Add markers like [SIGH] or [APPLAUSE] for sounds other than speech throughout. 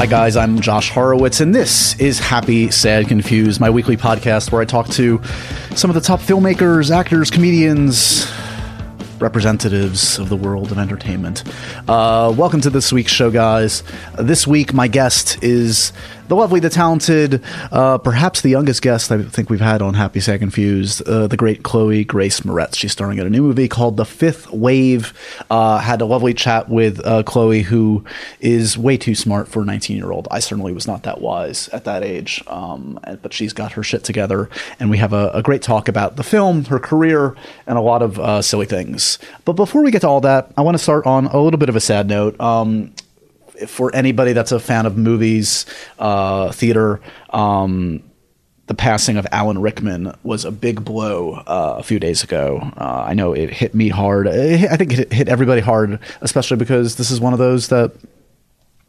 Hi, guys, I'm Josh Horowitz, and this is Happy, Sad, Confused, my weekly podcast where I talk to some of the top filmmakers, actors, comedians, representatives of the world of entertainment. Uh, welcome to this week's show, guys. This week, my guest is the lovely, the talented, uh, perhaps the youngest guest I think we've had on Happy Sad Confused, uh, the great Chloe Grace Moretz. She's starring in a new movie called The Fifth Wave. Uh, had a lovely chat with uh, Chloe, who is way too smart for a 19 year old. I certainly was not that wise at that age, um, but she's got her shit together, and we have a, a, great talk about the film, her career, and a lot of uh, silly things. But before we get to all that, I want to start on a little bit of a sad note. Um, for anybody that's a fan of movies, uh, theater, um, the passing of Alan Rickman was a big blow uh, a few days ago. Uh, I know it hit me hard. I think it hit everybody hard, especially because this is one of those that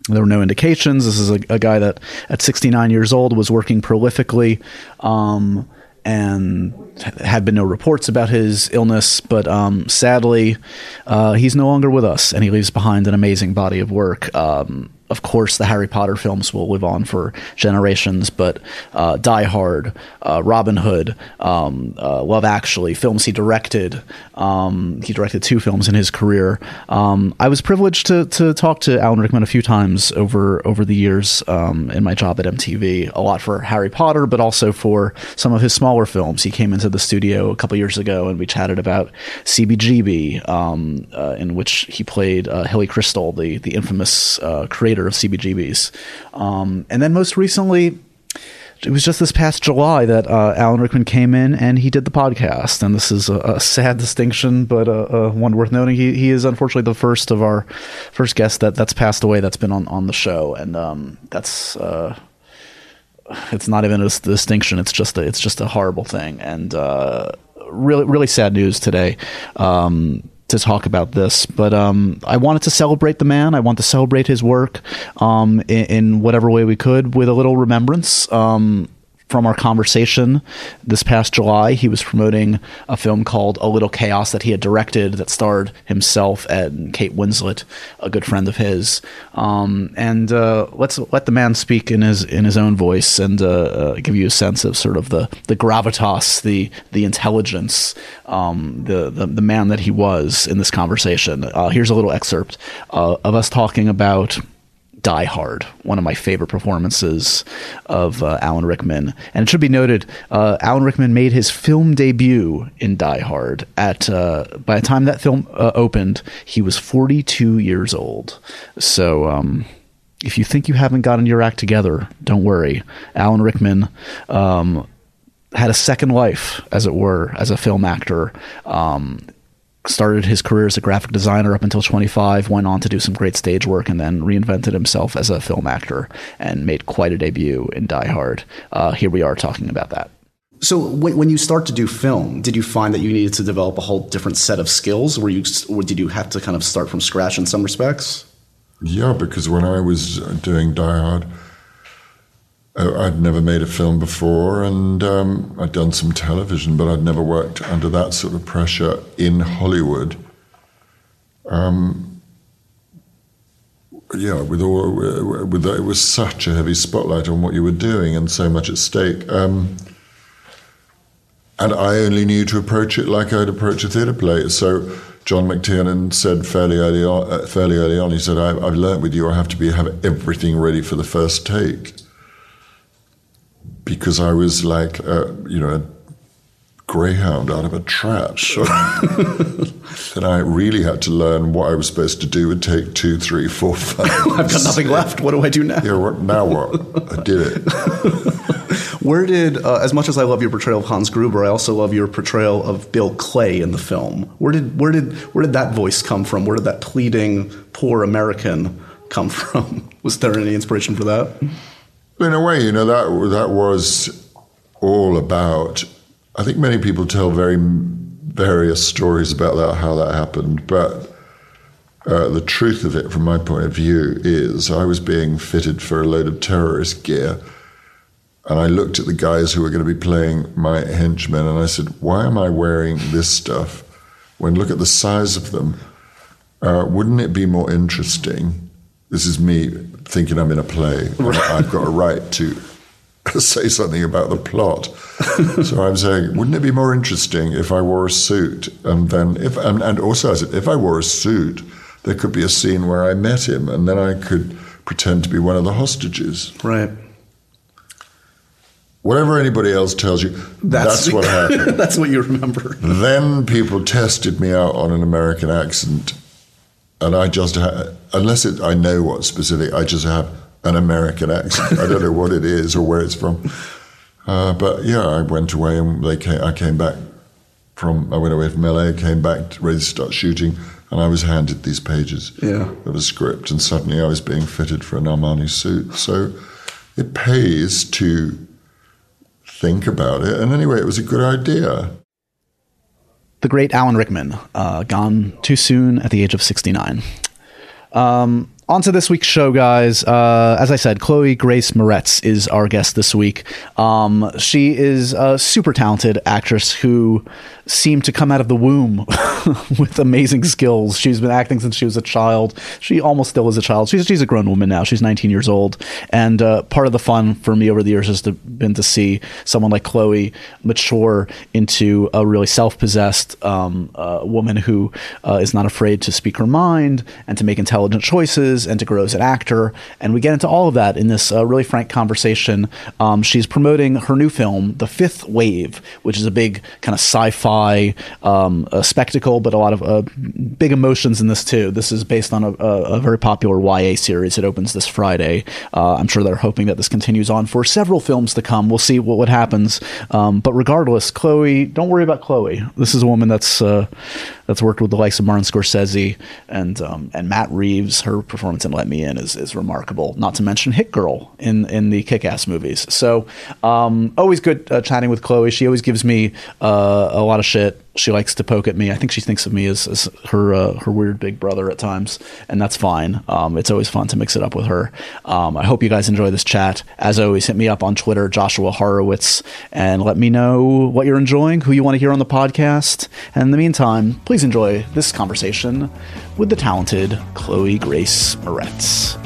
there were no indications. This is a, a guy that at 69 years old was working prolifically. Um, and had been no reports about his illness, but um, sadly, uh, he's no longer with us, and he leaves behind an amazing body of work. Um, of course, the Harry Potter films will live on for generations, but uh, Die Hard, uh, Robin Hood, um, uh, Love Actually, films he directed. Um, he directed two films in his career. Um, I was privileged to to talk to Alan Rickman a few times over over the years um, in my job at MTV. A lot for Harry Potter, but also for some of his smaller films. He came into the studio a couple years ago, and we chatted about CBGB, um, uh, in which he played uh, Hilly Kristal, the the infamous uh, of CBGBs. Um, and then most recently, it was just this past July that uh, Alan Rickman came in and he did the podcast. And this is a, a sad distinction, but uh, uh, one worth noting. He, he is unfortunately the first of our first guests that, that's passed away that's been on, on the show. And um, that's uh, it's not even a distinction. It's just a, it's just a horrible thing. And uh, really, really sad news today. Um, to talk about this, but um, I wanted to celebrate the man. I want to celebrate his work um, in, in, whatever way we could with a little remembrance. Um, from our conversation this past July, he was promoting a film called A Little Chaos that he had directed that starred himself and Kate Winslet, a good friend of his. Um, and uh, let's let the man speak in his in his own voice and uh, uh, give you a sense of sort of the the gravitas, the the intelligence, um, the, the, the man that he was in this conversation. Uh, here's a little excerpt uh, of us talking about Die Hard, one of my favorite performances of uh, Alan Rickman. And it should be noted, uh, Alan Rickman made his film debut in Die Hard. At uh, by the time that film uh, opened, he was 42 years old. So. Um, if you think you haven't gotten your act together, don't worry. Alan Rickman um, had a second life, as it were, as a film actor. Um, started his career as a graphic designer up until 25, went on to do some great stage work, and then reinvented himself as a film actor and made quite a debut in Die Hard. Uh, here we are talking about that. So when, when you start to do film, did you find that you needed to develop a whole different set of skills? Were you, or did you have to kind of start from scratch in some respects? Yeah, because when I was doing Die Hard, I'd never made a film before, and um, I'd done some television, but I'd never worked under that sort of pressure in Hollywood. Um, yeah, with all with it was such a heavy spotlight on what you were doing and so much at stake. Um, and I only knew to approach it like I'd approach a theatre play. So John McTiernan said fairly early on, uh, fairly early on, he said, "I've, I've learned with you, I have to be have everything ready for the first take." Because I was like, a, you know, a greyhound out of a trap. Sure. [LAUGHS] and I really had to learn what I was supposed to do would take two, three, four, [LAUGHS] five. I've got nothing left. What do I do now? Yeah, what, now what? I did it. [LAUGHS] Where did, uh, as much as I love your portrayal of Hans Gruber, I also love your portrayal of Bill Clay in the film. Where did, where did, where did that voice come from? Where did that pleading, poor American come from? Was there any inspiration for that? In a way, you know, that that was all about. I think many people tell very various stories about that, how that happened, but uh, the truth of it, from my point of view, is I was being fitted for a load of terrorist gear. And I looked at the guys who were going to be playing my henchmen and I said, Why am I wearing this stuff when look at the size of them? Uh, wouldn't it be more interesting this is me thinking I'm in a play. and I've got a right to [LAUGHS] say something about the plot. [LAUGHS] so I'm saying, wouldn't it be more interesting if I wore a suit? And then, if and, and also I said, if I wore a suit, there could be a scene where I met him, and then I could pretend to be one of the hostages. Right. Whatever anybody else tells you, that's, what [LAUGHS] happened. That's what you remember. then people tested me out on an American accent, and I just ha- unless it, I know what specific, I just have an American accent. I don't know what it is or where it's from. Uh, but yeah, I went away and they came, I came back from I went away from LA, came back ready to start shooting, and I was handed these pages Yeah. of a script, and suddenly I was being fitted for an Armani suit. So it pays to think about it. And anyway, it was a good idea. The great Alan Rickman, uh, gone too soon at the age of 69. Um, on to this week's show, guys. Uh, as I said, Chloe Grace Moretz is our guest this week. Um, she is a super talented actress who seemed to come out of the womb [LAUGHS] with amazing skills. She's been acting since she was a child. She almost still is a child. She's, she's a grown woman now. She's 19 years old. And uh, part of the fun for me over the years has to, been to see someone like Chloe mature into a really self possessed um, uh, woman who uh, is not afraid to speak her mind and to make intelligent choices and to grow as an actor. And we get into all of that in this uh, really frank conversation. Um, she's promoting her new film, The Fifth Wave, which is a big kind of sci fi um, spectacle, but a lot of uh, big emotions in this too. This is based on a, a, a very popular YA series. It opens this Friday. Uh, I'm sure they're hoping that this continues on for several films to come. We'll see what, what happens. Um, but regardless, Chloe, don't worry about Chloe. This is a woman that's uh, that's worked with the likes of Martin Scorsese and um, and Matt Reeves. Her performance in Let Me In is, is remarkable. Not to mention Hit Girl in in the Kick Ass movies. So um, always good uh, chatting with Chloe. She always gives me uh, a lot of shit. She likes to poke at me. I think she thinks of me as, as her uh, her weird big brother at times, and that's fine. Um, it's always fun to mix it up with her. Um, I hope you guys enjoy this chat. As always, hit me up on Twitter, Joshua Horowitz, and let me know what you're enjoying, who you want to hear on the podcast. And in the meantime, please enjoy this conversation with the talented Chloe Grace Moretz.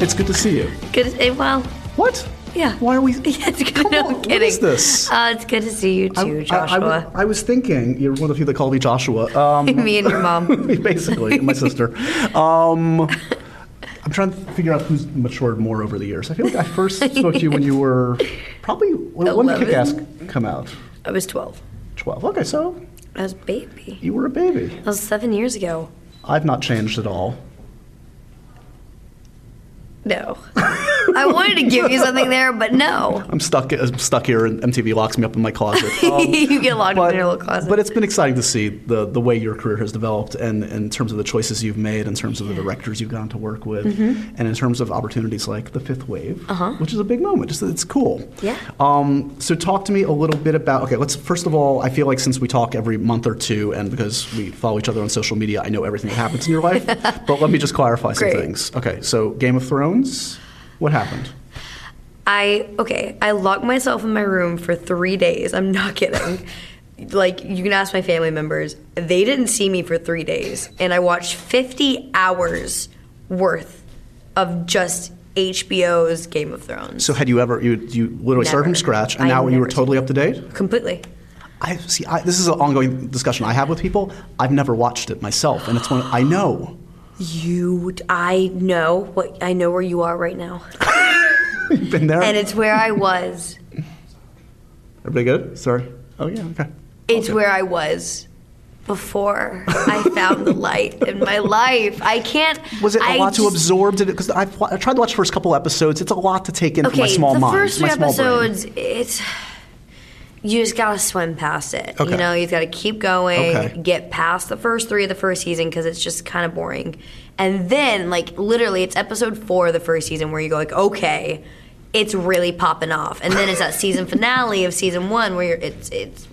It's good to see you. Good. Well, What? yeah. Why are we? [LAUGHS] Yeah, it's good. Come no, on, I'm kidding. is this? Uh, it's good to see you I- too, I- I, Joshua. I was thinking you're one of the few that call me Joshua. [LAUGHS] Um, Me and your mom. [LAUGHS] basically, my sister. Um, I'm trying to figure out who's matured more over the years. I feel like I first spoke to you when you were probably when, when did Kick-Ass come out? I was 12. Twelve. Okay, so I was a baby. you were a baby. That was seven years ago. I've not changed at all. No. I wanted to give you something there, but no. I'm stuck. I'm stuck here, and MTV locks me up in my closet. [LAUGHS] Um, you get locked in your little closet. But it's been exciting to see the the way your career has developed, and in terms of the choices you've made, in terms of the directors you've gotten to work with, Mm-hmm. and in terms of opportunities like the Fifth Wave, which is a big moment. Just it's cool. Uh-huh. Yeah. Um, so talk to me a little bit about. Okay, let's first of all. I feel like since we talk every month or two, and because we follow each other on social media, I know everything that happens in your life. [LAUGHS] but let me just clarify some Great. things. Okay, so Game of Thrones. What happened? I, okay, I locked myself in my room for three days. I'm not kidding. like, you can ask my family members. They didn't see me for three days. And I watched 50 hours worth of just HBO's Game of Thrones. So had you ever you you literally started from scratch, and I now you were totally up to date? Completely. I see. I, this is an ongoing discussion I have with people. I've never watched it myself, and it's one I know. You, I know what I know where you are right now, [LAUGHS] You've been there. and it's where I was. Everybody good? Sorry. Oh yeah. Okay. It's where I was before I found the light in my life. I can't. Was it a I lot to just- absorb? Did it? Because I tried to watch the first couple episodes. It's a lot to take in Okay, for my small the mind. first three episodes, it's you just gotta swim past it. Okay. You know, you've got to keep going, Okay. get past the first three of the first season because it's just kind of boring. And then, like literally, it's episode four of the first season where you go like, okay, it's really popping off. And then it's that season finale of season one where you're, it's it's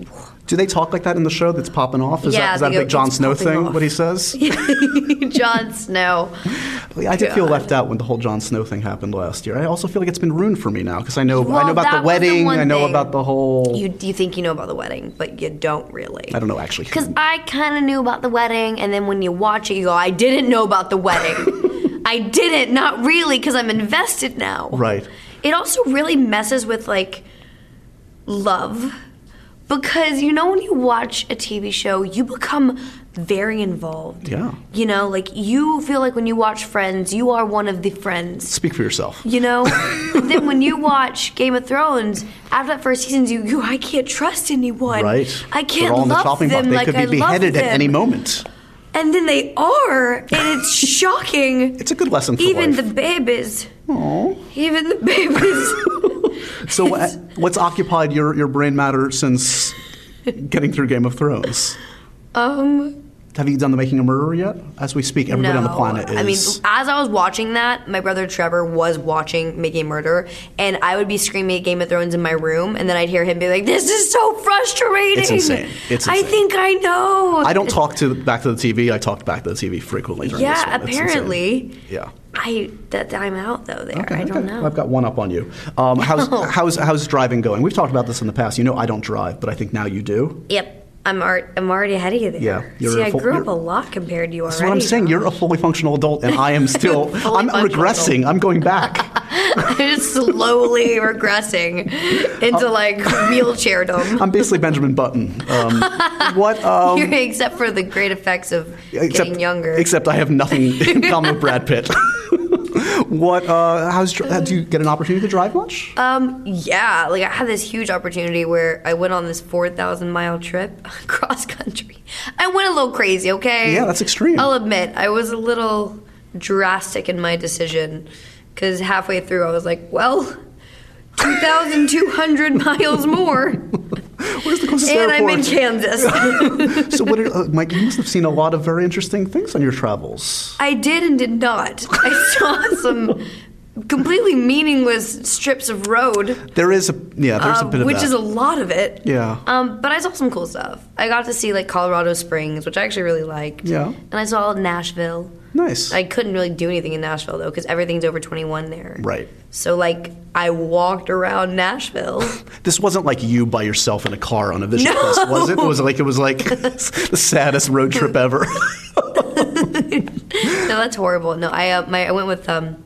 Do they talk like that in the show that's popping off? Is Yeah, that, is that a big Jon Snow thing, off." what he says? [LAUGHS] Jon Snow. I did feel left out when the whole Jon Snow thing happened last year. I also feel like it's been ruined for me now because I know I know about the was the wedding. I know about the whole. You you think you know about the wedding, but you don't really. I don't know actually. Because I kind of knew about the wedding, and then when you watch it, you go, I didn't know about the wedding. [LAUGHS] I didn't, not really, because I'm invested now. Right. It also really messes with like love. Because you know, when you watch a TV show, you become very involved. Yeah. You know, like you feel like when you watch Friends, you are one of the friends. Speak for yourself. You know? [LAUGHS] Then when you watch Game of Thrones, after that first season, you, you I can't trust anyone. Right. I They're can't all on the love chopping block. They like could be I beheaded at any moment. And then they are, and it's [LAUGHS] shocking. It's a good lesson for Even life. the babies. Aw. Even the babies. [LAUGHS] So, uh, what's occupied your, your brain matter since getting through Game of Thrones? um, Have you done the Making a Murderer yet? As we speak, everybody no. on the planet is. I mean, as I was watching that, my brother Trevor was watching Making a Murder, and I would be screaming at Game of Thrones in my room, and then I'd hear him be like, "This is so frustrating." It's insane. It's I think I know. I don't talk to back to the TV. I talked back to the TV frequently. During this Yeah. Insane. apparently. Yeah. I that I'm out though. There, Okay, I don't okay. know. I've got one up on you. Um, how's, [LAUGHS] how's how's driving going? We've talked about this in the past. You know, I don't drive, but I think now you do. Yep. I'm, ar- I'm already ahead of you there. Yeah, you're See, a I full- grew up a lot compared to you already. That's what I'm saying. You're a fully functional adult, and I am [LAUGHS] still. I'm regressing. I'm going back. [LAUGHS] I'm slowly regressing into like wheelchairdom. I'm basically Benjamin Button. Um, what? Um, except for the great effects of except, getting younger. Except I have nothing in common with Brad Pitt. [LAUGHS] what? Uh, how's? Do you get an opportunity to drive much? Um, yeah, like I had this huge opportunity where I went on this 4,000 mile trip [LAUGHS] cross country. I went a little crazy, okay? Yeah, that's extreme. I'll admit, I was a little drastic in my decision because halfway through I was like, well, 2,200 miles more, [LAUGHS] Where's the closest and I'm in? Kansas. [LAUGHS] so, what? Are, uh, Mike, you must have seen a lot of very interesting things on your travels. I did and did not. I saw some completely meaningless strips of road. There is a yeah. There's a Uh, bit of which is a lot of it. Yeah. Um, but I saw some cool stuff. I got to see like Colorado Springs, which I actually really liked. Yeah. And I saw Nashville. Nice. I couldn't really do anything in Nashville though, because everything's over 21 there. right. So like I walked around Nashville. [LAUGHS] This wasn't like you by yourself in a car on a vision quest, was it? It was like it was like [LAUGHS] the saddest road trip ever. [LAUGHS] no, that's horrible. No, I uh, my I went with um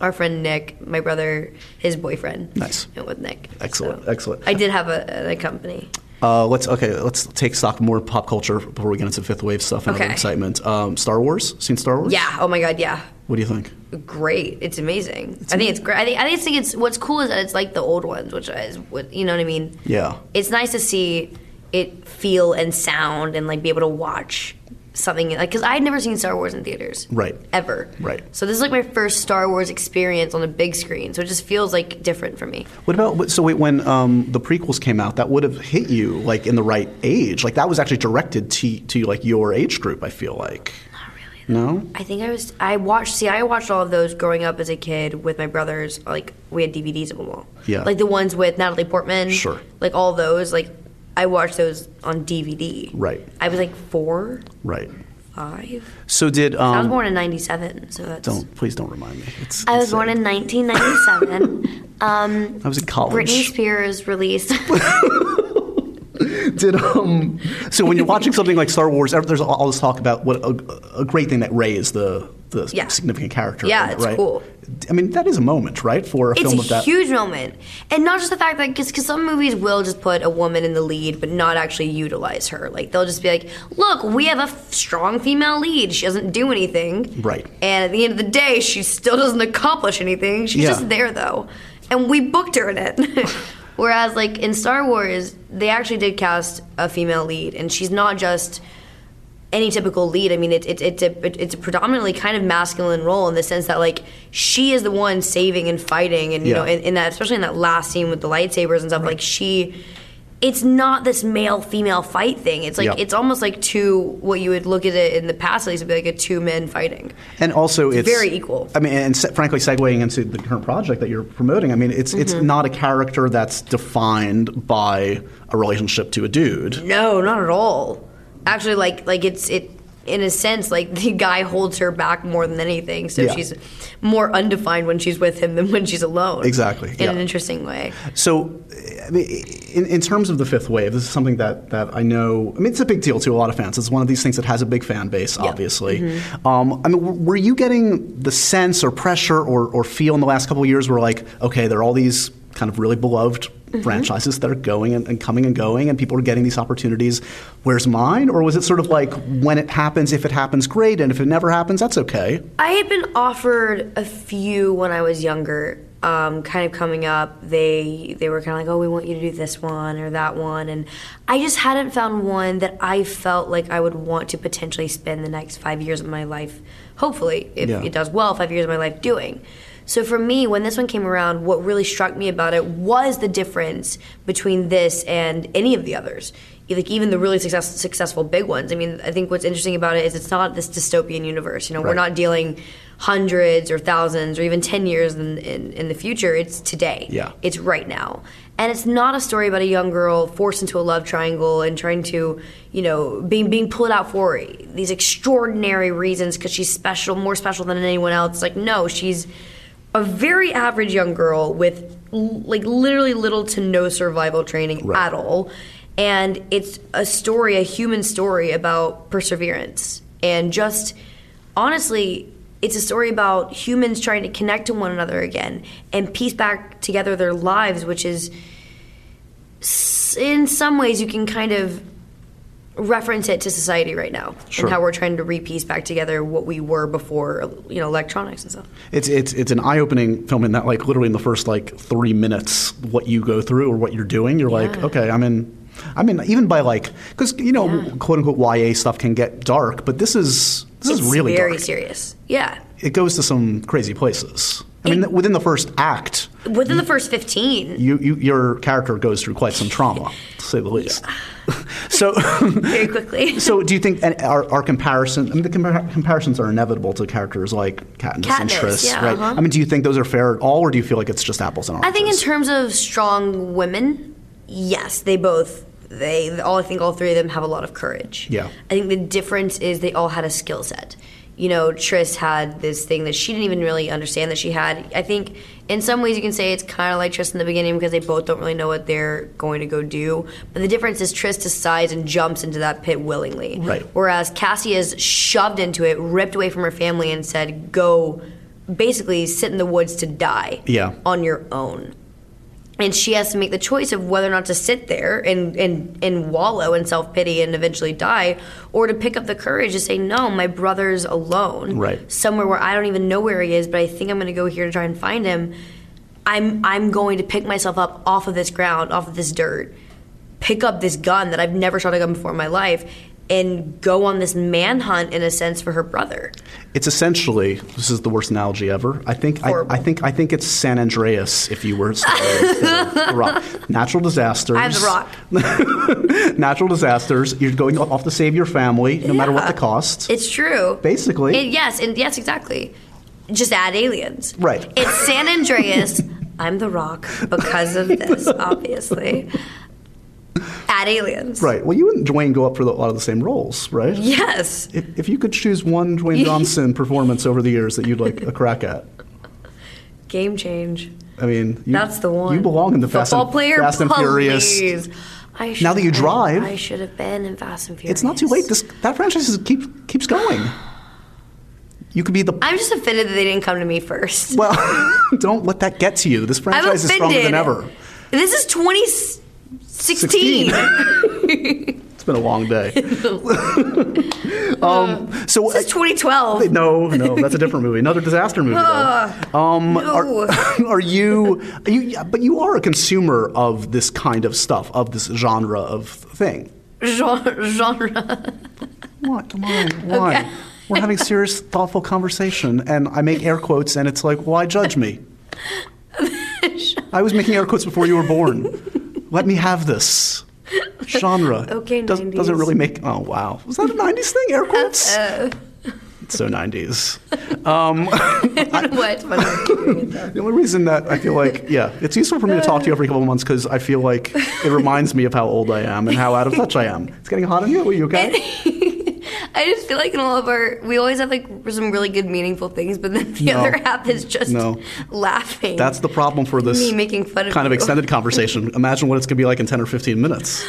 our friend Nick, my brother, his boyfriend. Nice. Went with Nick. Excellent, So excellent. I did have a, a company. Uh, let's okay. Let's take stock more pop culture before we get into fifth wave stuff and other Okay. excitement. Um, Star Wars. Seen Star Wars? Yeah. Oh my God. Yeah. What do you think? great. It's amazing. I think it's great. I think I think it's what's cool is that it's like the old ones, which is what you know what I mean. Yeah. It's nice to see it feel and sound and like be able to watch something like because I had never seen Star Wars in theaters. Right. Ever. Right. So this is like my first Star Wars experience on a big screen. So it just feels like different for me. What about so wait, when um, the prequels came out? That would have hit you like in the right age. Like that was actually directed to to like your age group. I feel like. Not really. No. I think I was. I watched. See, I watched all of those growing up as a kid with my brothers. Like we had DVDs of them all. Yeah. Like the ones with Natalie Portman. Sure. Like all those. Like I watched those on DVD. Right. I was like four, Right. five. So did um, I was born in '97, so that's. Don't please don't remind me. It's, I was it's born in 1997. [LAUGHS] um, I was in college. Britney Spears released. [LAUGHS] did um so when you're watching something like Star Wars, there's all this talk about what a, a great thing that Rey is the the Yeah. significant character. Yeah, in it, it's right? cool. I mean, that is a moment, right, for a it's film a of that. It's a huge moment, and not just the fact that because some movies will just put a woman in the lead, but not actually utilize her. Like they'll just be like, "Look, we have a f- strong female lead. She doesn't do anything, Right. And at the end of the day, she still doesn't accomplish anything. She's Yeah. just there though, and we booked her in it." [LAUGHS] Whereas, like in Star Wars, they actually did cast a female lead, and she's not just any typical lead. I mean, it's it's it's a it's a predominantly kind of masculine role in the sense that like she is the one saving and fighting, and you Yeah. know, in, in that especially in that last scene with the lightsabers and stuff, like she it's not this male female fight thing. It's like Yeah. it's almost like two what you would look at it in the past at least would be like a two men fighting. And also, it's, very equal. I mean, and se- frankly, segueing into the current project that you're promoting, I mean, it's it's Mm-hmm. not a character that's defined by a relationship to a dude. No, not at all. Actually, like like it's it in a sense like [LAUGHS] the guy holds her back more than anything. So Yeah. she's more undefined when she's with him than when she's alone. Exactly, In yeah. an interesting way. So, I mean, in, in terms of the fifth wave, this is something that, that I know. I mean, it's a big deal to a lot of fans. It's one of these things that has a big fan base, obviously. Mm-hmm. Um, I mean, w- were you getting the sense or pressure or, or feel in the last couple of years where, like, okay, there are all these kind of really beloved Mm-hmm. franchises that are going and, and coming and going, and people are getting these opportunities. Where's mine? Or was it sort of like when it happens, if it happens, great, and if it never happens, that's okay? I had been offered a few when I was younger, um, kind of coming up. They they were kind of like, "Oh, we want you to do this one or that one," and I just hadn't found one that I felt like I would want to potentially spend the next five years of my life, hopefully, if Yeah. it does well, five years of my life doing. So for me, when this one came around, what really struck me about it was the difference between this and any of the others. Like even the really success, successful big ones. I mean, I think what's interesting about it is it's not this dystopian universe. You know, we're not dealing hundreds or thousands or even 10 years in, in, in the future. It's today. Yeah. It's right now. And it's not a story about a young girl forced into a love triangle and trying to, you know, being being pulled out for these extraordinary reasons because she's special, more special than anyone else. Like, no, she's a very average young girl with l- like literally little to no survival training Right. at all. And it's a story, a human story about perseverance and just honestly, it's a story about humans trying to connect to one another again and piece back together their lives, which is in some ways you can kind of reference it to society right now Sure. and how we're trying to repiece back together what we were before you know electronics and stuff It's it's it's an eye-opening film in that like literally in the first like three minutes, what you go through or what you're doing, you're like, okay, I'm in. I mean, even by like, because you know, Yeah. quote unquote YA stuff can get dark, but this is this it's is really very dark. serious yeah It goes to some crazy places. I mean, It- within the first act, within the first 15 you, you your character goes through quite some trauma, to say the least. [LAUGHS] so, [LAUGHS] very quickly [LAUGHS] so do you think and our, our comparison? I mean, the compar- comparisons are inevitable to characters like Katniss, and Katniss, Tris, yeah, right? uh-huh. I mean, do you think those are fair at all, or do you feel like it's just apples and oranges? I think in terms of strong women, yes, they both they all I think all three of them have a lot of courage. Yeah. I think the difference is they all had a skill set. You know, Tris had this thing that she didn't even really understand that she had. I think in some ways you can say it's kind of like Tris in the beginning because they both don't really know what they're going to go do. But the difference is Tris decides and jumps into that pit willingly. Right. Whereas Cassie is shoved into it, ripped away from her family, and said, "Go." Basically, sit in the woods to die Yeah. on your own. And she has to make the choice of whether or not to sit there and, and, and wallow in self pity and eventually die, or to pick up the courage to say, No, my brother's alone. Right. Somewhere where I don't even know where he is, but I think I'm going to go here to try and find him. I'm, I'm going to pick myself up off of this ground, off of this dirt, pick up this gun that I've never shot a gun before in my life, and go on this manhunt, in a sense, for her brother. It's essentially this is the worst analogy ever. I think I, I think I think it's San Andreas if you were [LAUGHS] the rock. Natural disasters. I'm the rock. [LAUGHS] Natural disasters. You're going off to save your family, no matter what the cost. It's true. Basically. And yes, and yes, exactly. Just add aliens. Right. It's San Andreas. I'm the rock because of this, obviously. [LAUGHS] [LAUGHS] Add aliens. right. Well, you and Dwayne go up for the, a lot of the same roles, right? Yes. If, if you could choose one Dwayne [LAUGHS] Johnson performance over the years that you'd like a crack at, Game change. I mean, you, That's the one. You belong in the Fast and, player, Fast and Furious. I Now that you drive- I should have been in Fast and Furious. It's not too late. This that franchise is, keep, keeps going. You could be the I'm just offended that they didn't come to me first. well. [LAUGHS] don't let that get to you. This franchise is stronger than ever. This is 2016. [LAUGHS] It's been a long day. [LAUGHS] um, so this is 2012. no, no, that's a different movie. Another disaster movie. though. Um, no. are, [LAUGHS] are you? Are you? But you are a consumer of this kind of stuff, of this genre of thing. Genre. genre. What? Come on, why? Okay. We're having serious, thoughtful conversation, and I make air quotes, and it's like, why judge me? I was making air quotes before you were born. Let me have this. genre. [LAUGHS] Okay, Does, 90s. doesn't really make. Oh wow, was that a '90s thing? Air quotes. Uh, It's so '90s. [LAUGHS] [LAUGHS] what? The only reason that I feel like, yeah, it's useful for me to talk to you every couple of months because I feel like it reminds me of how old I am and how out of touch I am. It's getting hot on here. Are you okay? I just feel like in all of our, we always have like some really good, meaningful things, but then the No. other half is just No. laughing. That's the problem for this Me making fun of kind of extended [LAUGHS] conversation. Imagine what it's going to be like in 10 or 15 minutes.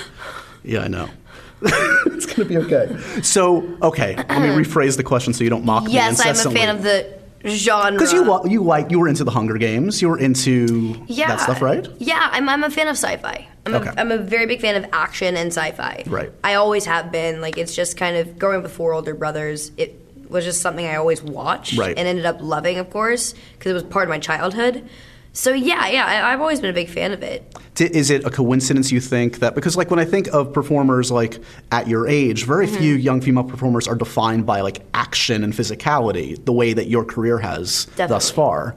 Yeah, I know. [LAUGHS] it's going to be okay. So, okay, let me rephrase the question so you don't mock me yes, I'm a fan of the genre. Because you, you like, you were into the Hunger Games, you were into yeah, that stuff, right? Yeah, I'm, I'm a fan of sci-fi. I'm, Okay. a, I'm a very big fan of action and sci-fi. Right. I always have been. Like, it's just kind of growing up with four older brothers. It was just something I always watched Right. and ended up loving, of course, because it was part of my childhood. So yeah, yeah, I, I've always been a big fan of it. Is it a coincidence you think that because like when I think of performers like at your age, very Mm-hmm. few young female performers are defined by like action and physicality the way that your career has thus far.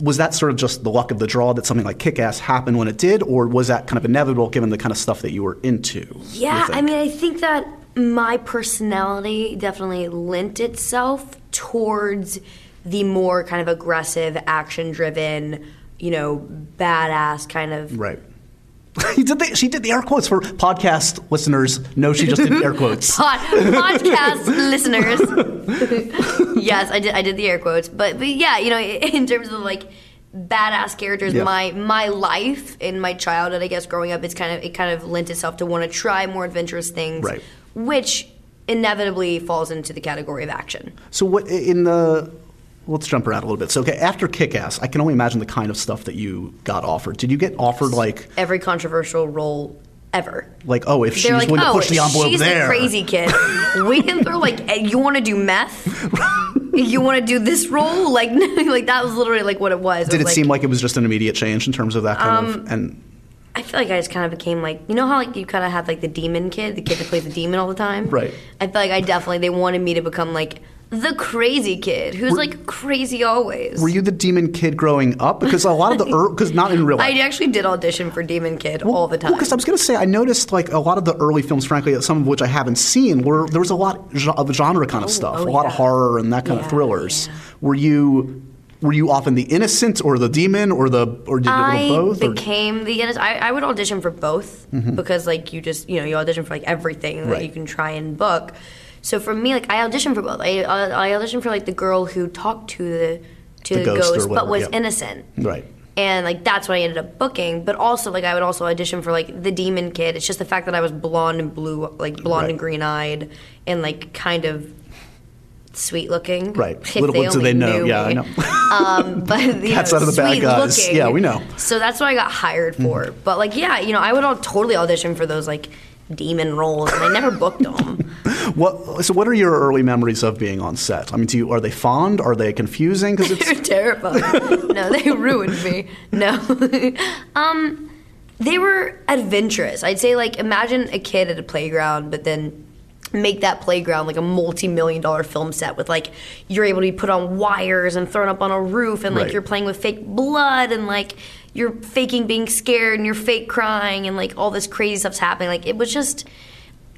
Was that sort of just the luck of the draw that something like Kick Ass happened when it did, or was that kind of inevitable given the kind of stuff that you were into? Yeah, I mean, I think that my personality definitely lent itself towards the more kind of aggressive, action driven, you know, badass kind of. right. [LAUGHS] Did the, she did the air quotes for podcast listeners. No, she just did air [LAUGHS] quotes. Pod, podcast [LAUGHS] listeners. yes, I did. I did the air quotes, but but yeah, you know, in terms of like badass characters, Yeah. my my life in my childhood, I guess, growing up, it's kind of it kind of lent itself to want to try more adventurous things, Right. which inevitably falls into the category of action. So what in the let's jump around a little bit. So okay, after Kick Ass, I can only imagine the kind of stuff that you got offered. Did you get offered like Every controversial role ever. like oh if she's like, willing to oh, push the envelope she's there? the crazy kid. [LAUGHS] we can throw like, you want to do meth? [LAUGHS] you want to do this role? [LAUGHS] Like, like that was literally like what it was. Did it was seem like it was just an immediate change in terms of that kind of um, and I feel like I just kind of became like, you know how like you kind of have like the demon kid, the kid that plays the demon all the time. Right. I feel like I definitely they wanted me to become like the crazy kid who's like crazy always. were you the demon kid growing up? Because a lot of the because not in real [LAUGHS] life. I actually did audition for Demon Kid all the time. Well, because I was going to say, I noticed like a lot of the early films, frankly, some of which I haven't seen, were there was a lot of genre kind of stuff, oh, a lot of horror and that kind of thrillers. yeah. Were you were you often the innocent or the demon or the or did you I both? or- became the innocent. I, I would audition for both because like you just you know you audition for like everything that Mm-hmm. You can try and book. So for me, like I auditioned for both. I I auditioned for like the girl who talked to the to The the, ghost ghost, but was yeah. innocent. right. And like that's what I ended up booking. But also like I would also audition for like the demon kid. It's just the fact that I was blonde and blue, like blonde Right. and green eyed, and like kind of sweet looking. Right. If Little they do they know. Yeah, I know. [LAUGHS] Um, but [LAUGHS] you Cats know, out of the bad sweet guys. looking. Yeah, we know. So that's what I got hired for. But like, yeah, you know, I would all totally audition for those like demon roles, and I never booked them. [LAUGHS] What so what are your early memories of being on set? I mean, do you, are they fond? Are they confusing? Because [LAUGHS] They're it's terrifying. no, they [LAUGHS] ruined me. No. um, they were adventurous. I'd say like imagine a kid at a playground, but then make that playground like a multi-million dollar film set with like you're able to be put on wires and thrown up on a roof and like Right. you're playing with fake blood and like you're faking being scared and you're fake crying and like all this crazy stuff's happening like it was just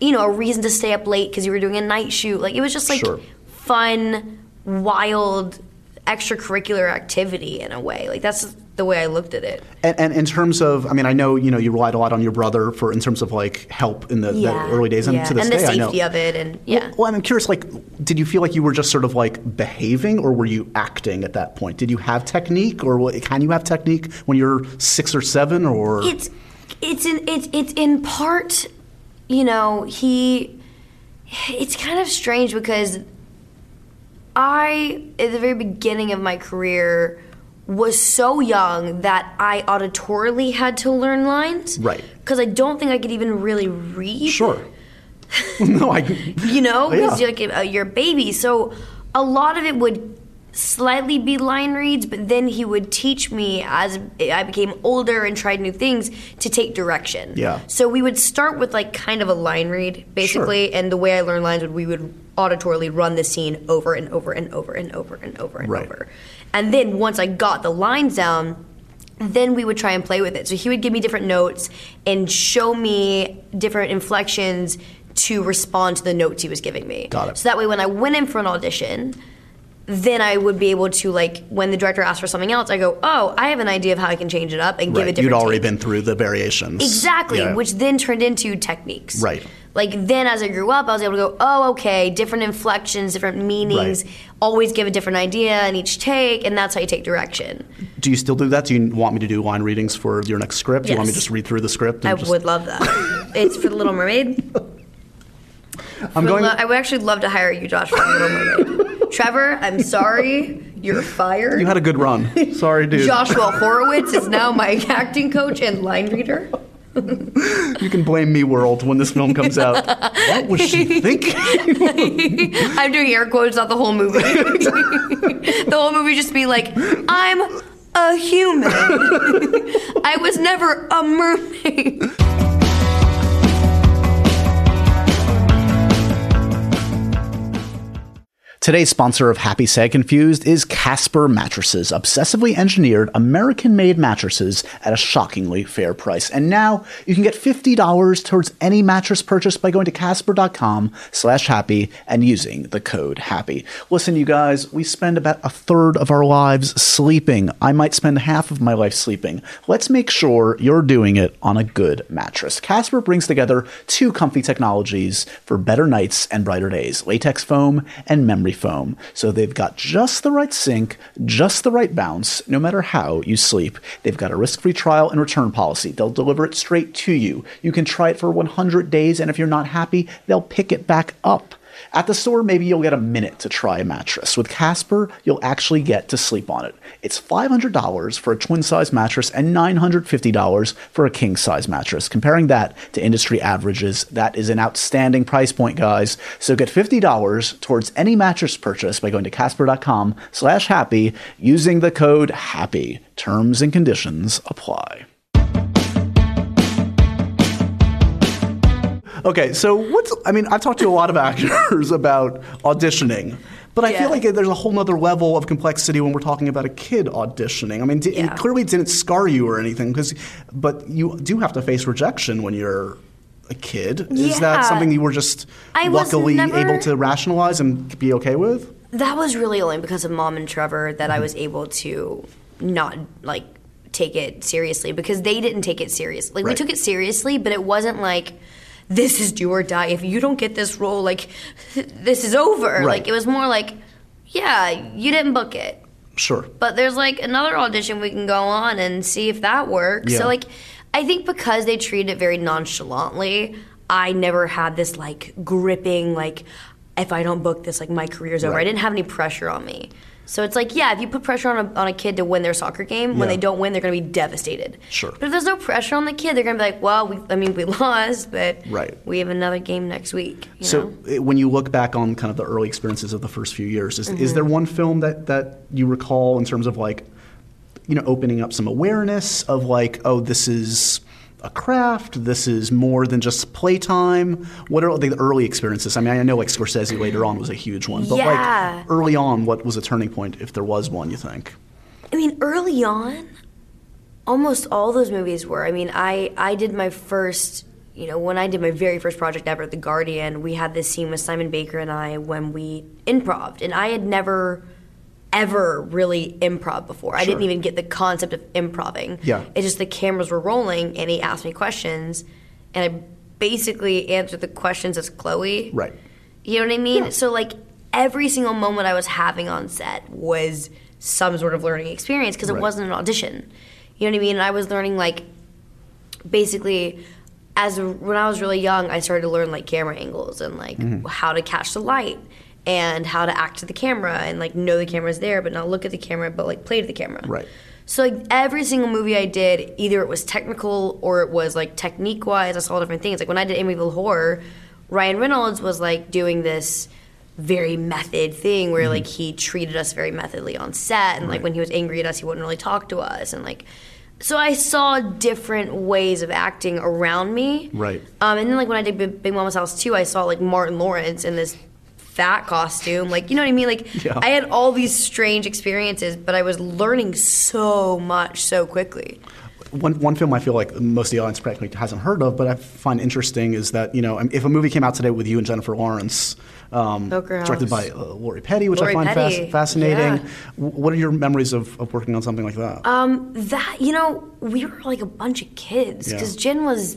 you know a reason to stay up late because you were doing a night shoot like it was just like Sure. fun wild extracurricular activity in a way like that's the way i looked at it and, and in terms of, I mean, I know you know you relied a lot on your brother for in terms of like help in the, the early days, and yeah. to this and the day, safety of it and yeah Well, I'm curious. Like, did you feel like you were just sort of like behaving, or were you acting at that point? Did you have technique, or can you have technique when you're six or seven, or it's it's in it's it's in part you know he it's kind of strange because i at the very beginning of my career was so young that i auditorily had to learn lines Right. because i don't think i could even really read sure? [LAUGHS] no, I. [LAUGHS] you know because Yeah. you're like uh, you're a baby so a lot of it would slightly be line reads but then he would teach me as i became older and tried new things to take direction Yeah. so we would start with like kind of a line read basically and the way i learned lines would we would auditorily run the scene over and over and over and over and over and Right. over and then once i got the lines down then we would try and play with it. So he would give me different notes and show me different inflections to respond to the notes he was giving me. Got it. So that way, when I went in for an audition, then I would be able to like when the director asked for something else, I go, "Oh, I have an idea of how I can change it up and give it. Right. different." You'd already take." been through the variations. Exactly, Yeah. which then turned into techniques. Right. Like then as I grew up, I was able to go, oh, okay, different inflections, different meanings, Right. always give a different idea in each take, and that's how you take direction. Do you still do that? Do you want me to do line readings for your next script? Do you want me to just read through the script? and I just- would love that. [LAUGHS] it's for the Little Mermaid. I'm going. lo- I would actually love to hire you, Josh, for the Little Mermaid. [LAUGHS] Trevor, I'm sorry, you're fired. you had a good run. Sorry, dude. Joshua Horowitz is now my [LAUGHS] acting coach and line reader. [LAUGHS] You can blame me, world, when this film comes out. what was she thinking? [LAUGHS] I'm doing air quotes, not the whole movie. [LAUGHS] the whole movie just be like, I'm a human. I was never a mermaid. Today's sponsor of Happy Sad Confused is Casper Mattresses, obsessively engineered American made mattresses at a shockingly fair price. And now you can get $50 towards any mattress purchase by going to casper.com slash happy and using the code happy. Listen, you guys, we spend about a third of our lives sleeping. I might spend half of my life sleeping. Let's make sure you're doing it on a good mattress. Casper brings together two comfy technologies for better nights and brighter days latex foam and memory foam. So they've got just the right sink, just the right bounce, no matter how you sleep. They've got a risk free trial and return policy. They'll deliver it straight to you. You can try it for 100 days, and if you're not happy, they'll pick it back up. At the store, maybe you'll get a minute to try a mattress. With Casper, you'll actually get to sleep on it. It's $500 for a twin size mattress and $950 for a king size mattress. Comparing that to industry averages, that is an outstanding price point, guys. So get $50 towards any mattress purchase by going to casper.com slash happy using the code HAPPY. Terms and conditions apply. Okay, so what's I mean, I've talked to a lot of [LAUGHS] actors about auditioning, but I Yeah. feel like there's a whole nother level of complexity when we're talking about a kid auditioning. I mean, di- Yeah. it clearly didn't scar you or anything, because but you do have to face rejection when you're a kid. Is that something you were just I luckily never- able to rationalize and be okay with? That was really only because of mom and Trevor that Mm-hmm. I was able to not like take it seriously because they didn't take it seriously. Like we took it seriously, but it wasn't like this is do or die. If you don't get this role, like this is over. Right. Like it was more like, yeah, you didn't book it. Sure. But there's like another audition we can go on and see if that works. Yeah. So like I think because they treated it very nonchalantly, I never had this like gripping like if I don't book this like my career's over. I didn't have any pressure on me. So it's like, yeah, if you put pressure on a, on a kid to win their soccer game, when Yeah. they don't win, they're going to be devastated. Sure. But if there's no pressure on the kid, they're going to be like, well, we, I mean, we [LAUGHS] lost, but Right. we have another game next week. You So know? eh, when you look back on kind of the early experiences of the first few years, is, Mm-hmm. is there one film that, that you recall in terms of like, you know, opening up some awareness of like, oh, this is a craft, this is more than just playtime? What are the early experiences? I mean, I know like Scorsese later on was a huge one, but Yeah. like early on, what was a turning point, if there was one, you think? I mean, early on, almost all those movies were. I mean, I I did my first, you know, when I did my very first project ever, at The Guardian. We had this scene with Simon Baker and I when we improved, and I had never ever really improv before. I didn't even get the concept of improving. Yeah. It's just the cameras were rolling and he asked me questions and I basically answered the questions as Chloe. Right. You know what I mean? So like every single moment I was having on set was some sort of learning experience because it Right. wasn't an audition. You know what I mean? And I was learning like basically as when I was really young, I started to learn like camera angles and like Mm-hmm. how to catch the light and how to act to the camera and like know the camera's there but not look at the camera but like play to the camera. Right. So like every single movie I did, either it was technical or it was like technique wise, I saw different things. Like when I did Amityville Horror, Ryan Reynolds was like doing this very method thing where like he treated us very methodly on set and like when he was angry at us he wouldn't really talk to us and like so I saw different ways of acting around me. Right. Um, and then like when I did Big, Big Momma's House too, I saw like Martin Lawrence in this fat costume. Like, you know what I mean? Like, [LAUGHS] Yeah. I had all these strange experiences, but I was learning so much so quickly. One, one film I feel like most of the audience practically hasn't heard of, but I find interesting is that you know if a movie came out today with you and Jennifer Lawrence, um, directed by uh, Lori Petty, which Lori I find fas- fascinating. yeah. What are your memories of, of working on something like that? Um, that you know, we were like a bunch of kids Yeah. because Jen was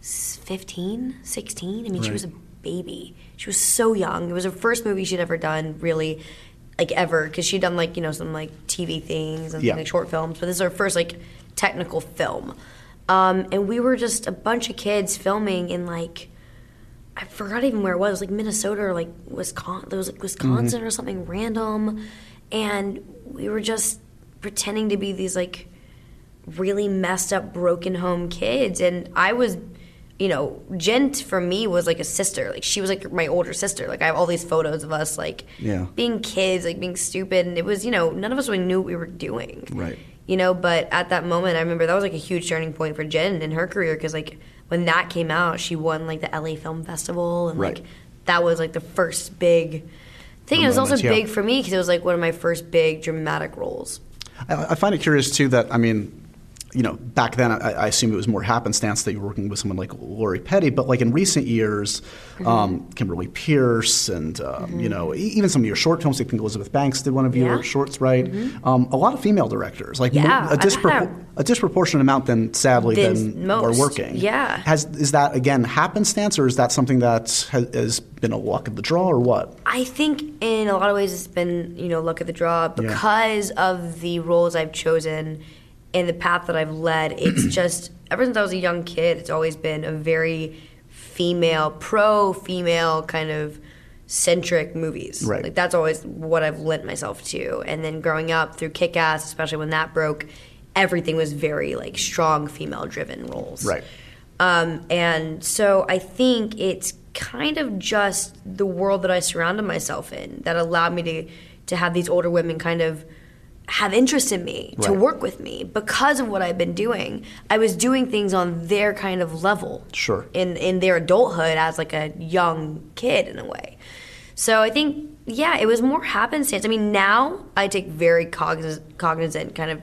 s- 15, 16. I mean, she was a baby. She was so young. It was her first movie she'd ever done, really, like ever, because she'd done like you know some like TV things and Yeah. like short films, but this is her first like technical film. Um, and we were just a bunch of kids filming in like. I forgot even where it was. It was like Minnesota or like Wisconsin. It was like Wisconsin or something random, and we were just pretending to be these like really messed up, broken home kids. And I was, you know, Jen for me was like a sister. Like she was like my older sister. Like I have all these photos of us like Yeah. being kids, like being stupid. And it was, you know, none of us really knew what we were doing. Right. You know, but at that moment, I remember that was like a huge turning point for Jen in her career because like when that came out, she won like the LA Film Festival and Right. like that was like the first big thing. The it was also moment, yeah. big for me because it was like one of my first big dramatic roles. I, I find it curious too that I mean, you know, back then I, I assume it was more happenstance that you were working with someone like Lori Petty, but like in recent years, Mm-hmm. um, Kimberly Peirce and um, you know even some of your short films. I think Elizabeth Banks did one of your Yeah. Mm-hmm. shorts, right? Um, a lot of female directors, like Yeah, a, I've dispropor- a disproportionate amount than sadly Than are working. yeah. has is that again happenstance or is that something that has, has been a luck of the draw or what? I think in a lot of ways it's been, you know, luck of the draw because of the roles I've chosen and the path that I've led. It's [CLEARS THROAT] just ever since I was a young kid, it's always been a very female, pro female kind of centric movies. Right. Like that's always what I've lent myself to. And then growing up through Kick Ass, especially when that broke, everything was very like strong female driven roles. Right. Um, and so I think it's kind of just the world that I surrounded myself in that allowed me to to have these older women kind of have interest in me to Right. work with me because of what I've been doing. I was doing things on their kind of level. Sure. In in their adulthood as like a young kid in a way. So I think yeah, it was more happenstance. I mean, now I take very cognizant, cognizant kind of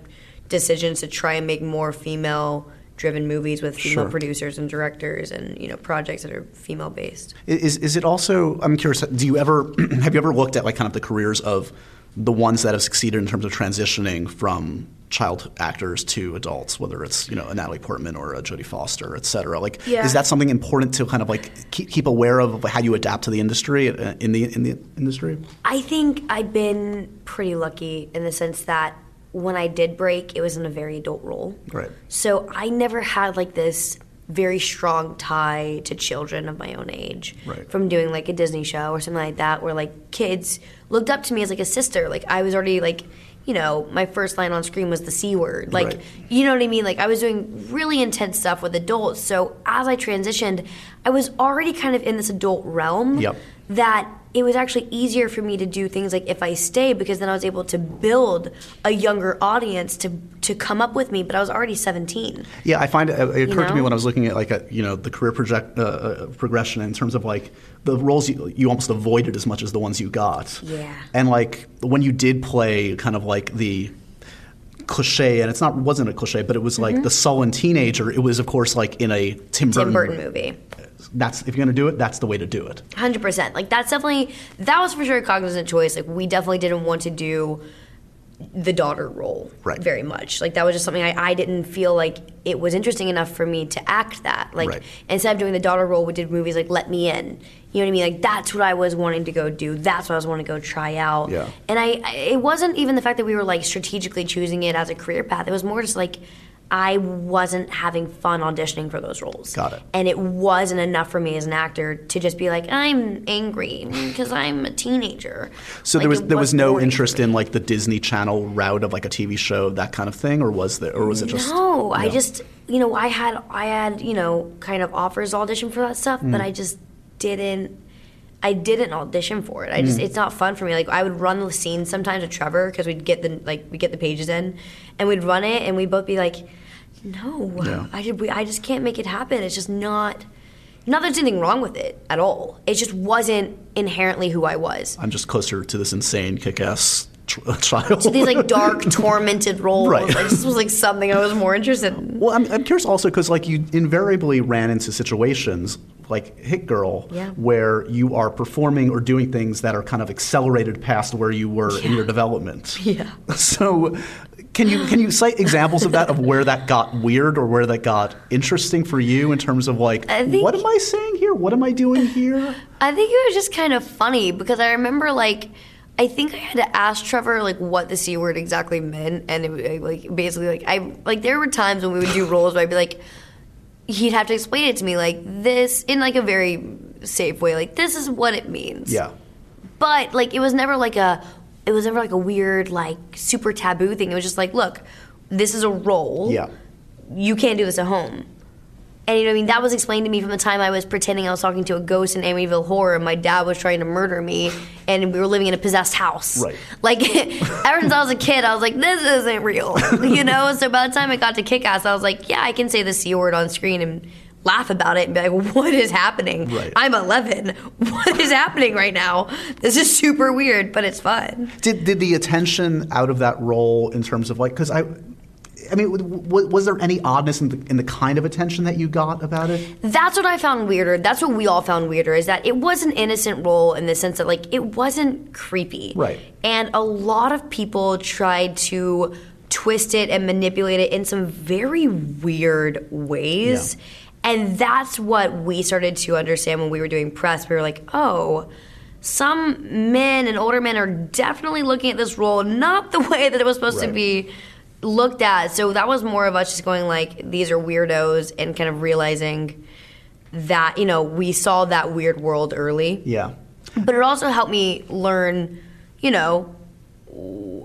decisions to try and make more female driven movies with female Sure. producers and directors and you know projects that are female based. Is is it also? I'm curious. Do you ever [CLEARS THROAT] have you ever looked at like kind of the careers of the ones that have succeeded in terms of transitioning from child actors to adults, whether it's you know a Natalie Portman or a Jodie Foster, et cetera? Like, Yeah. is that something important to kind of like keep, keep aware of how you adapt to the industry uh, in the in the industry? I think I've been pretty lucky in the sense that when I did break, it was in a very adult role. Right. So I never had like this very strong tie to children of my own age Right. from doing like a Disney show or something like that where like kids looked up to me as like a sister. Like I was already like, you know, my first line on screen was the C word. Like, Right. you know what I mean? Like I was doing really intense stuff with adults. So as I transitioned, I was already kind of in this adult realm Yep. that it was actually easier for me to do things like if I stay because then I was able to build a younger audience to to come up with me. But I was already 17. Yeah, I find it, it occurred to me when I was looking at like a, you know the career project uh, uh, progression in terms of like the roles you, you almost avoided as much as the ones you got. Yeah. And like when you did play kind of like the cliche, and it's not wasn't a cliche, but it was like the sullen teenager. It was of course like in a Tim Burton, Mm-hmm. Tim Burton movie. That's if you're going to do it, that's the way to do it. Hundred percent. Like that's definitely that was for sure a cognizant choice. Like we definitely didn't want to do the daughter role Right. very much. Like that was just something I, I didn't feel like it was interesting enough for me to act that. Like Right. instead of doing the daughter role, we did movies like Let Me In. You know what I mean? Like that's what I was wanting to go do. That's what I was wanting to go try out. Yeah. And I, I it wasn't even the fact that we were like strategically choosing it as a career path. It was more just like I wasn't having fun auditioning for those roles. Got it. And it wasn't enough for me as an actor to just be like, I'm angry because I'm a teenager. So Like, there was there was no interest in like the Disney Channel route of like a TV show that kind of thing, or was there, or was it just No, I Yeah. just you know I had I had you know kind of offers to audition for that stuff, Mm. but I just didn't. I didn't audition for it. I Mm. just it's not fun for me. Like I would run the scenes sometimes with Trevor because we'd get the like we get the pages in, and we'd run it, and we'd both be like, "No, Yeah. I. We, I just can't make it happen. It's just not." Not that there's anything wrong with it at all. It just wasn't inherently who I was. I'm just closer to this insane kick-ass [LAUGHS] child. So these like dark, [LAUGHS] tormented roles. Right. Like, this was like something I was more interested in. Well, I'm, I'm curious also because like you invariably ran into situations like Hit Girl Yeah. where you are performing or doing things that are kind of accelerated past where you were in your development. Yeah. [LAUGHS] So can you can you cite examples of that of where that got weird or where that got interesting for you in terms of like think- what am I saying here? What am I doing here? I think it was just kind of funny because I remember like I think I had to ask Trevor like what the c word exactly meant, and it was like basically like I like there were times when we would do [LAUGHS] roles where I'd be like he'd have to explain it to me like this in like a very safe way like this is what it means Yeah. but like it was never like a it was never like a weird like super taboo thing it was just like look this is a role Yeah. you can't do this at home. And you know, what I mean, that was explained to me from the time I was pretending I was talking to a ghost in Amityville Horror, and my dad was trying to murder me, and we were living in a possessed house. Right. Like [LAUGHS] ever since I was a kid, I was like, this isn't real, [LAUGHS] you know. So by the time I got to Kick-Ass, I was like, yeah, I can say the c word on screen and laugh about it and be like, what is happening? Right. I'm 11. [LAUGHS] What is happening right now? This is super weird, but it's fun. Did did the attention out of that role in terms of like because I. I mean, was there any oddness in the, in the kind of attention that you got about it? That's what I found weirder. That's what we all found weirder is that it was an innocent role in the sense that like it wasn't creepy. Right. And a lot of people tried to twist it and manipulate it in some very weird ways. And that's what we started to understand when we were doing press. We were like, "Oh, some men and older men are definitely looking at this role not the way that it was supposed to be looked at. So that was more of us just going like, these are weirdos, and kind of realizing that you know we saw that weird world early. Yeah. But it also helped me learn, you know,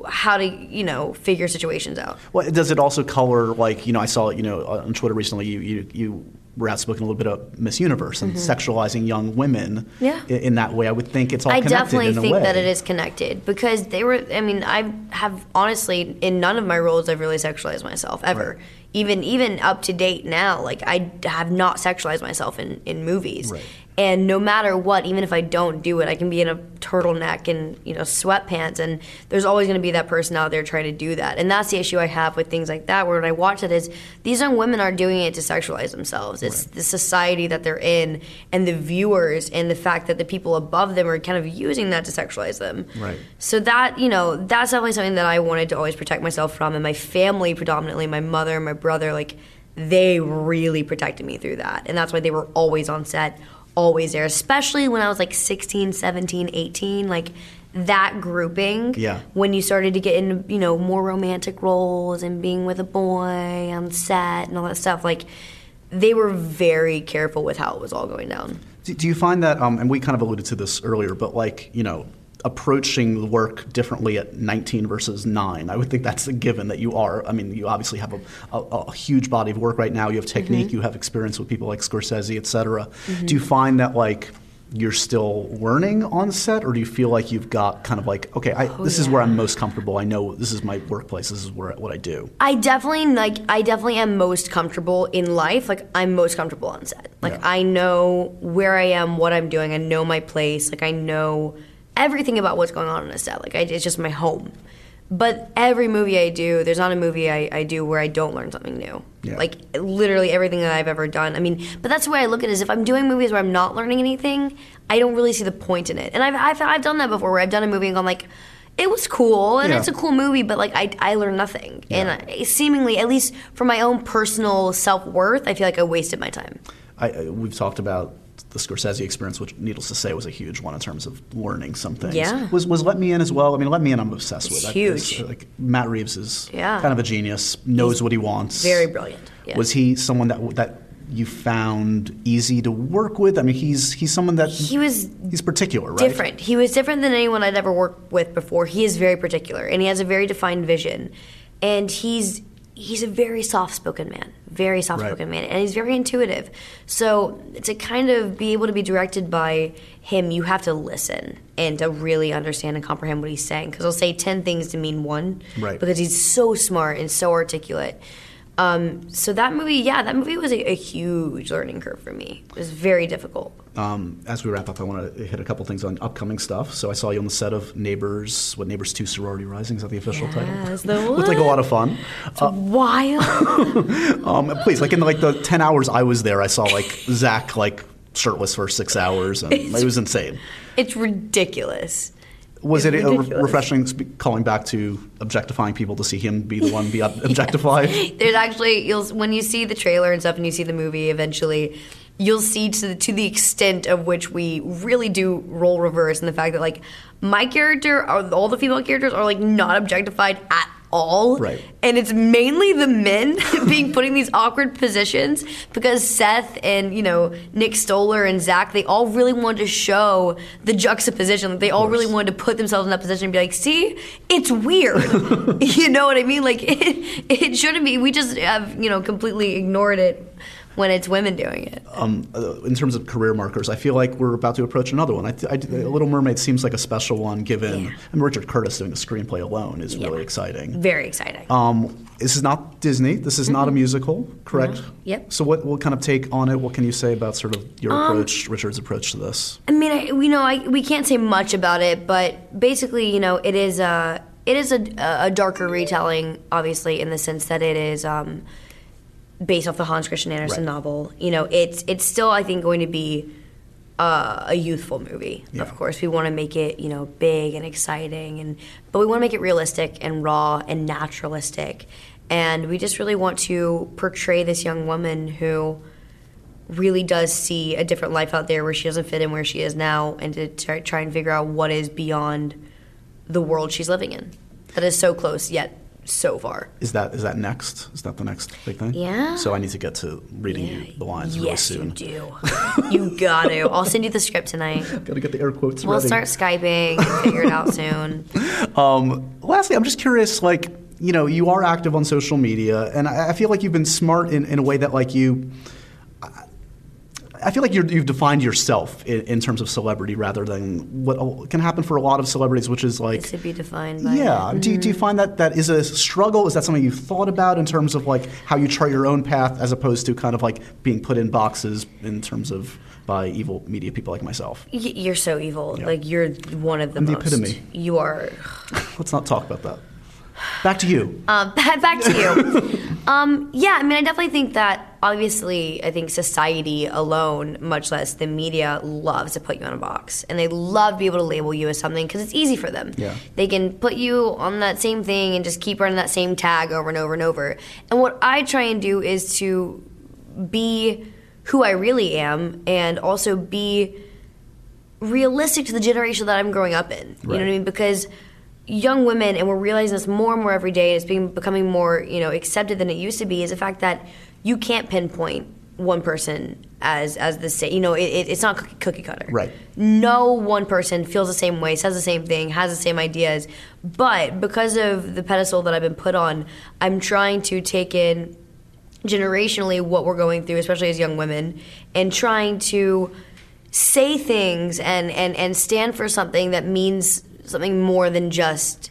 how to you know figure situations out. Well, does it also color like you know? I saw it, you know on Twitter recently. You you, you were outspoken a little bit about Miss Universe and sexualizing young women. Mm-hmm. Yeah. In, in that way, I would think it's all. I definitely think that it is connected because they were. I mean, I have honestly in none of my roles I've really sexualized myself ever. Right. Even even up to date now, like I have not sexualized myself in in movies. Right. And no matter what, even if I don't do it, I can be in a turtleneck and you know sweatpants, and there's always going to be that person out there trying to do that. And that's the issue I have with things like that. Where when I watch it, is these young women are doing it to sexualize themselves. It's the society that they're in, and the viewers, and the fact that the people above them are kind of using that to sexualize them. Right. So that you know, that's definitely something that I wanted to always protect myself from, and my family, predominantly my mother, and my brother, like they really protected me through that, and that's why they were always on set always there, especially when I was like 16, 17, 18, like that grouping. Yeah. When you started to get into, you know, more romantic roles and being with a boy on set and all that stuff, like they were very careful with how it was all going down. Do, do you find that, um, and we kind of alluded to this earlier, but like, you know, approaching the work differently at 19 versus 9, I would think that's a given that you are. I mean, you obviously have a, a, a huge body of work right now. You have technique, Mm-hmm. you have experience with people like Scorsese, et cetera. Do you find that, like, you're still learning on set, or do you feel like you've got kind of like, okay, I, Oh, this is where I'm most comfortable. I know this is my workplace. This is where what I do. I definitely like I definitely am most comfortable in life. Like I'm most comfortable on set. Like Yeah. I know where I am, what I'm doing. I know my place. Like I know everything about what's going on on a set. Like I, it's just my home. But every movie I do, there's not a movie I, I do where I don't learn something new. Yeah. Like literally everything that I've ever done. I mean, but that's the way I look at it. Is if I'm doing movies where I'm not learning anything, I don't really see the point in it. And I've I've, I've done that before, where I've done a movie and gone like, it was cool and Yeah. it's a cool movie, but like I I learned nothing. And I, seemingly, at least for my own personal self worth, I feel like I wasted my time. I, we've talked about the Scorsese experience, which, needless to say, was a huge one in terms of learning some things. Yeah. Was was Let Me In as well? I mean, Let Me In, I'm obsessed It's with. Huge. like Matt Reeves is Yeah. kind of a genius, knows what he wants. Very brilliant. Yeah. Was he someone that that you found easy to work with? I mean, he's he's someone that He was he's particular, right? different. He was different than anyone I'd ever worked with before. He is very particular, and he has a very defined vision. And he's he's a very soft-spoken man, very soft-spoken man, and he's very intuitive. So to kind of be able to be directed by him, you have to listen and to really understand and comprehend what he's saying. Because he'll say ten things to mean one, Right. Because he's so smart and so articulate. Um, so that movie, yeah, that movie was a, a huge learning curve for me. It was very difficult. Um, as we wrap up, I want to hit a couple things on upcoming stuff. So I saw you on the set of Neighbors, what Neighbors 2 Sorority Rising, is that the official Yes, title? the [LAUGHS] Looked like a lot of fun. Wild. [LAUGHS] Um, please, like in like the 10 hours I was there, I saw like Zac like shirtless for six hours, and [LAUGHS] it was insane. it's ridiculous. Was It's it a refreshing calling back to objectifying people to see him be the one be [LAUGHS] ob- objectified? There's actually you'll when you see the trailer and stuff and you see the movie eventually you'll see to the, to the extent of which we really do role reverse and the fact that like my character or all the female characters are like not objectified at all. Right. and it's mainly the men [LAUGHS] being put in these awkward positions because Seth and you know Nick Stoller and Zac they all really wanted to show the juxtaposition. Like they all really wanted to put themselves in that position and be like see it's weird. [LAUGHS] You know what I mean? Like [LAUGHS] it, it shouldn't be. We just have you know completely ignored it when it's women doing it um, uh, in terms of career markers, I feel like we're about to approach another one. I, I, Little Mermaid seems like a special one, given Yeah. I mean, Richard Curtis doing the screenplay alone is really exciting. very exciting Um, this is not Disney. This is not a musical, correct? Mm-hmm. Yep. So, what, what kind of take on it? What can you say about sort of your Um, approach, Richard's approach to this? I mean, I, we know I, we can't say much about it, but basically, you know, it is a it is a, a darker retelling, obviously, in the sense that it is um, based off the Hans Christian Andersen Right. novel. You know, it's it's still I think going to be uh, a youthful movie. Yeah. Of course, we want to make it you know big and exciting, and but we want to make it realistic and raw and naturalistic, and we just really want to portray this young woman who really does see a different life out there where she doesn't fit in where she is now and to try, try and figure out what is beyond the world she's living in that is so close yet so far. Is that is that next? Is that the next big thing? Yeah. So I need to get to reading you the lines yes, really you soon. do. you got to. I'll send you the script tonight. [LAUGHS] Got to get the air quotes We'll ready. start Skyping and figure it out soon. [LAUGHS] Um, lastly, I'm just curious, like, you know, you are active on social media, and I, I feel like you've been smart in, in a way that, like, you. I- feel like you're, you've defined yourself in, in terms of celebrity rather than what can happen for a lot of celebrities, which is like. to be defined by Yeah. it. Do, you- do you find that that is a struggle? Is that something you've thought about in terms of like how you chart your own path as opposed to kind of like being put in boxes in terms of by evil media people like myself? Y- You're so evil. Yeah. Like you're one of the the most. epitome. You are. [SIGHS] Let's not talk about that. Back to you. Um, [LAUGHS] back to you. [LAUGHS] um, yeah, I mean, I definitely think that obviously, I think society alone, much less the media, loves to put you in a box, and they love to be able to label you as something because it's easy for them. Yeah. They can put you on that same thing and just keep running that same tag over and over and over. And what I try and do is to be who I really am, and also be realistic to the generation that I'm growing up in. You know what I mean? Because young women, and we're realizing this more and more every day, and it's being becoming more you know accepted than it used to be, is the fact that you can't pinpoint one person as as the same. You know, it, it, it's not cookie, cookie cutter. Right. No one person feels the same way, says the same thing, has the same ideas, but because of the pedestal that I've been put on, I'm trying to take in generationally what we're going through, especially as young women, and trying to say things and, and, and stand for something that means something more than just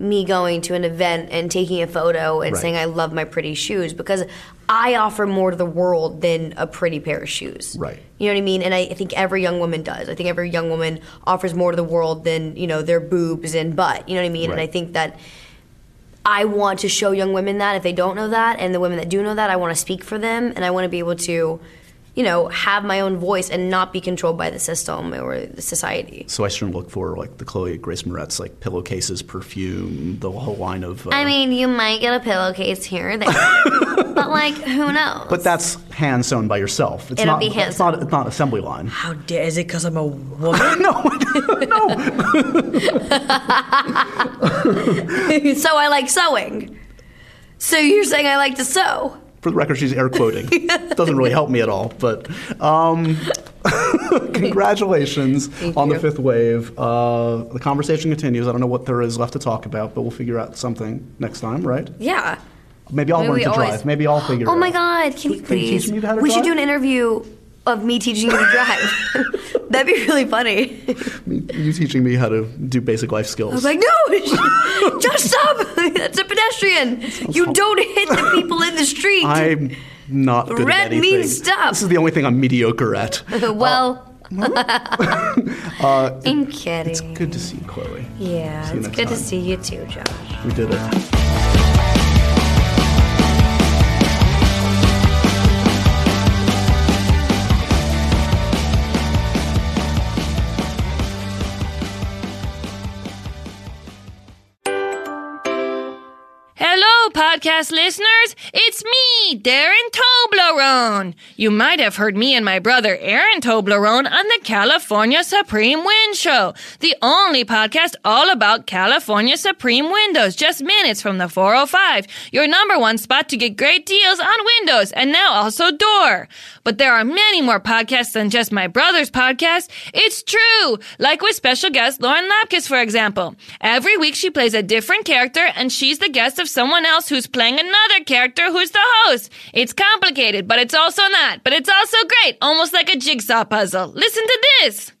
me going to an event and taking a photo and Right. saying I love my pretty shoes because I offer more to the world than a pretty pair of shoes. Right. You know what I mean? And I, I think every young woman does. I think every young woman offers more to the world than, you know, their boobs and butt. You know what I mean? And I think that I want to show young women that if they don't know that, and the women that do know that, I want to speak for them, and I want to be able to, you know, have my own voice and not be controlled by the system or the society. So I shouldn't look for like the Chloe Grace Moretz like pillowcases, perfume, the whole line of. Uh, I mean, you might get a pillowcase here or there, [LAUGHS] but like, who knows? but that's hand sewn by yourself. It's It'll not. be hand-sewn. not. It's not assembly line. how dare? Is it because I'm a [LAUGHS] woman? no, no. [LAUGHS] so I like sewing. So you're saying I like to sew? For the record, she's air quoting. [LAUGHS] Doesn't really help me at all. But um, [LAUGHS] congratulations on the fifth wave. Uh, the conversation continues. I don't know what there is left to talk about, but we'll figure out something next time, right? Yeah. Maybe I'll Maybe learn to always- drive. Maybe I'll figure it Oh out. my God! Can you Can you teach please? me how to we should do an interview of me teaching you to drive. [LAUGHS] That'd be really funny. You teaching me how to do basic life skills. I was like, no, [LAUGHS] just stop. That's a pedestrian. You don't hit the people in the street. I'm not good Red at anything. means stop. This is the only thing I'm mediocre at. [LAUGHS] well, uh, uh, I'm kidding. It's good to see you, Chloe. Yeah, See it's good to see you too, Josh. We did it. Hello, podcast listeners. It's me, Darren Toblerone. You might have heard me and my brother Aaron Toblerone on the California Supreme Wind Show, the only podcast all about California Supreme windows, just minutes from the 405, your number one spot to get great deals on windows and now also door. But there are many more podcasts than just my brother's podcast. It's true. Like with special guest Lauren Lapkus, for example. Every week she plays a different character and she's the guest of someone else who's playing another character who's the host. It's complicated, but it's also not. But it's also great. Almost like a jigsaw puzzle. Listen to this.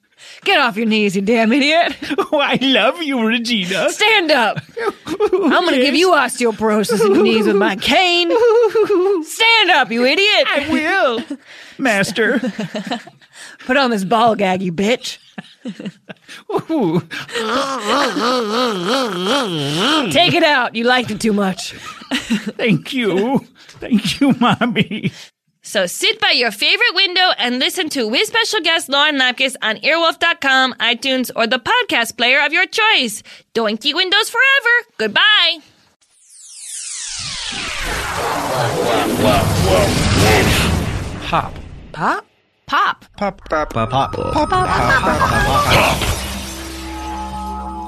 Get off your knees, you damn idiot. Oh, [LAUGHS] I love you, Regina. Stand up. [LAUGHS] I'm going to give you osteoporosis in your knees with my cane. Stand up, you idiot. I will, [LAUGHS] Master. Put on this ball gag, you bitch. Ooh. Take it out. You liked it too much. [LAUGHS] Thank you. Thank you, Mommy. So sit by your favorite window and listen to with special guest Lauren Lapkus on earwolf.com, iTunes, or the podcast player of your choice. Doinky windows forever. Goodbye. Pop. Pop? Pop. Pop. Pop. Pop.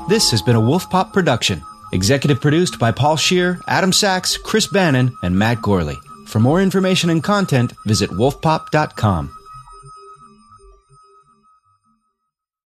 This has been a Wolf Pop production. Executive produced by Paul Scheer, Adam Sachs, Chris Bannon, and Matt Gorley. For more information and content, visit wolfpop.com.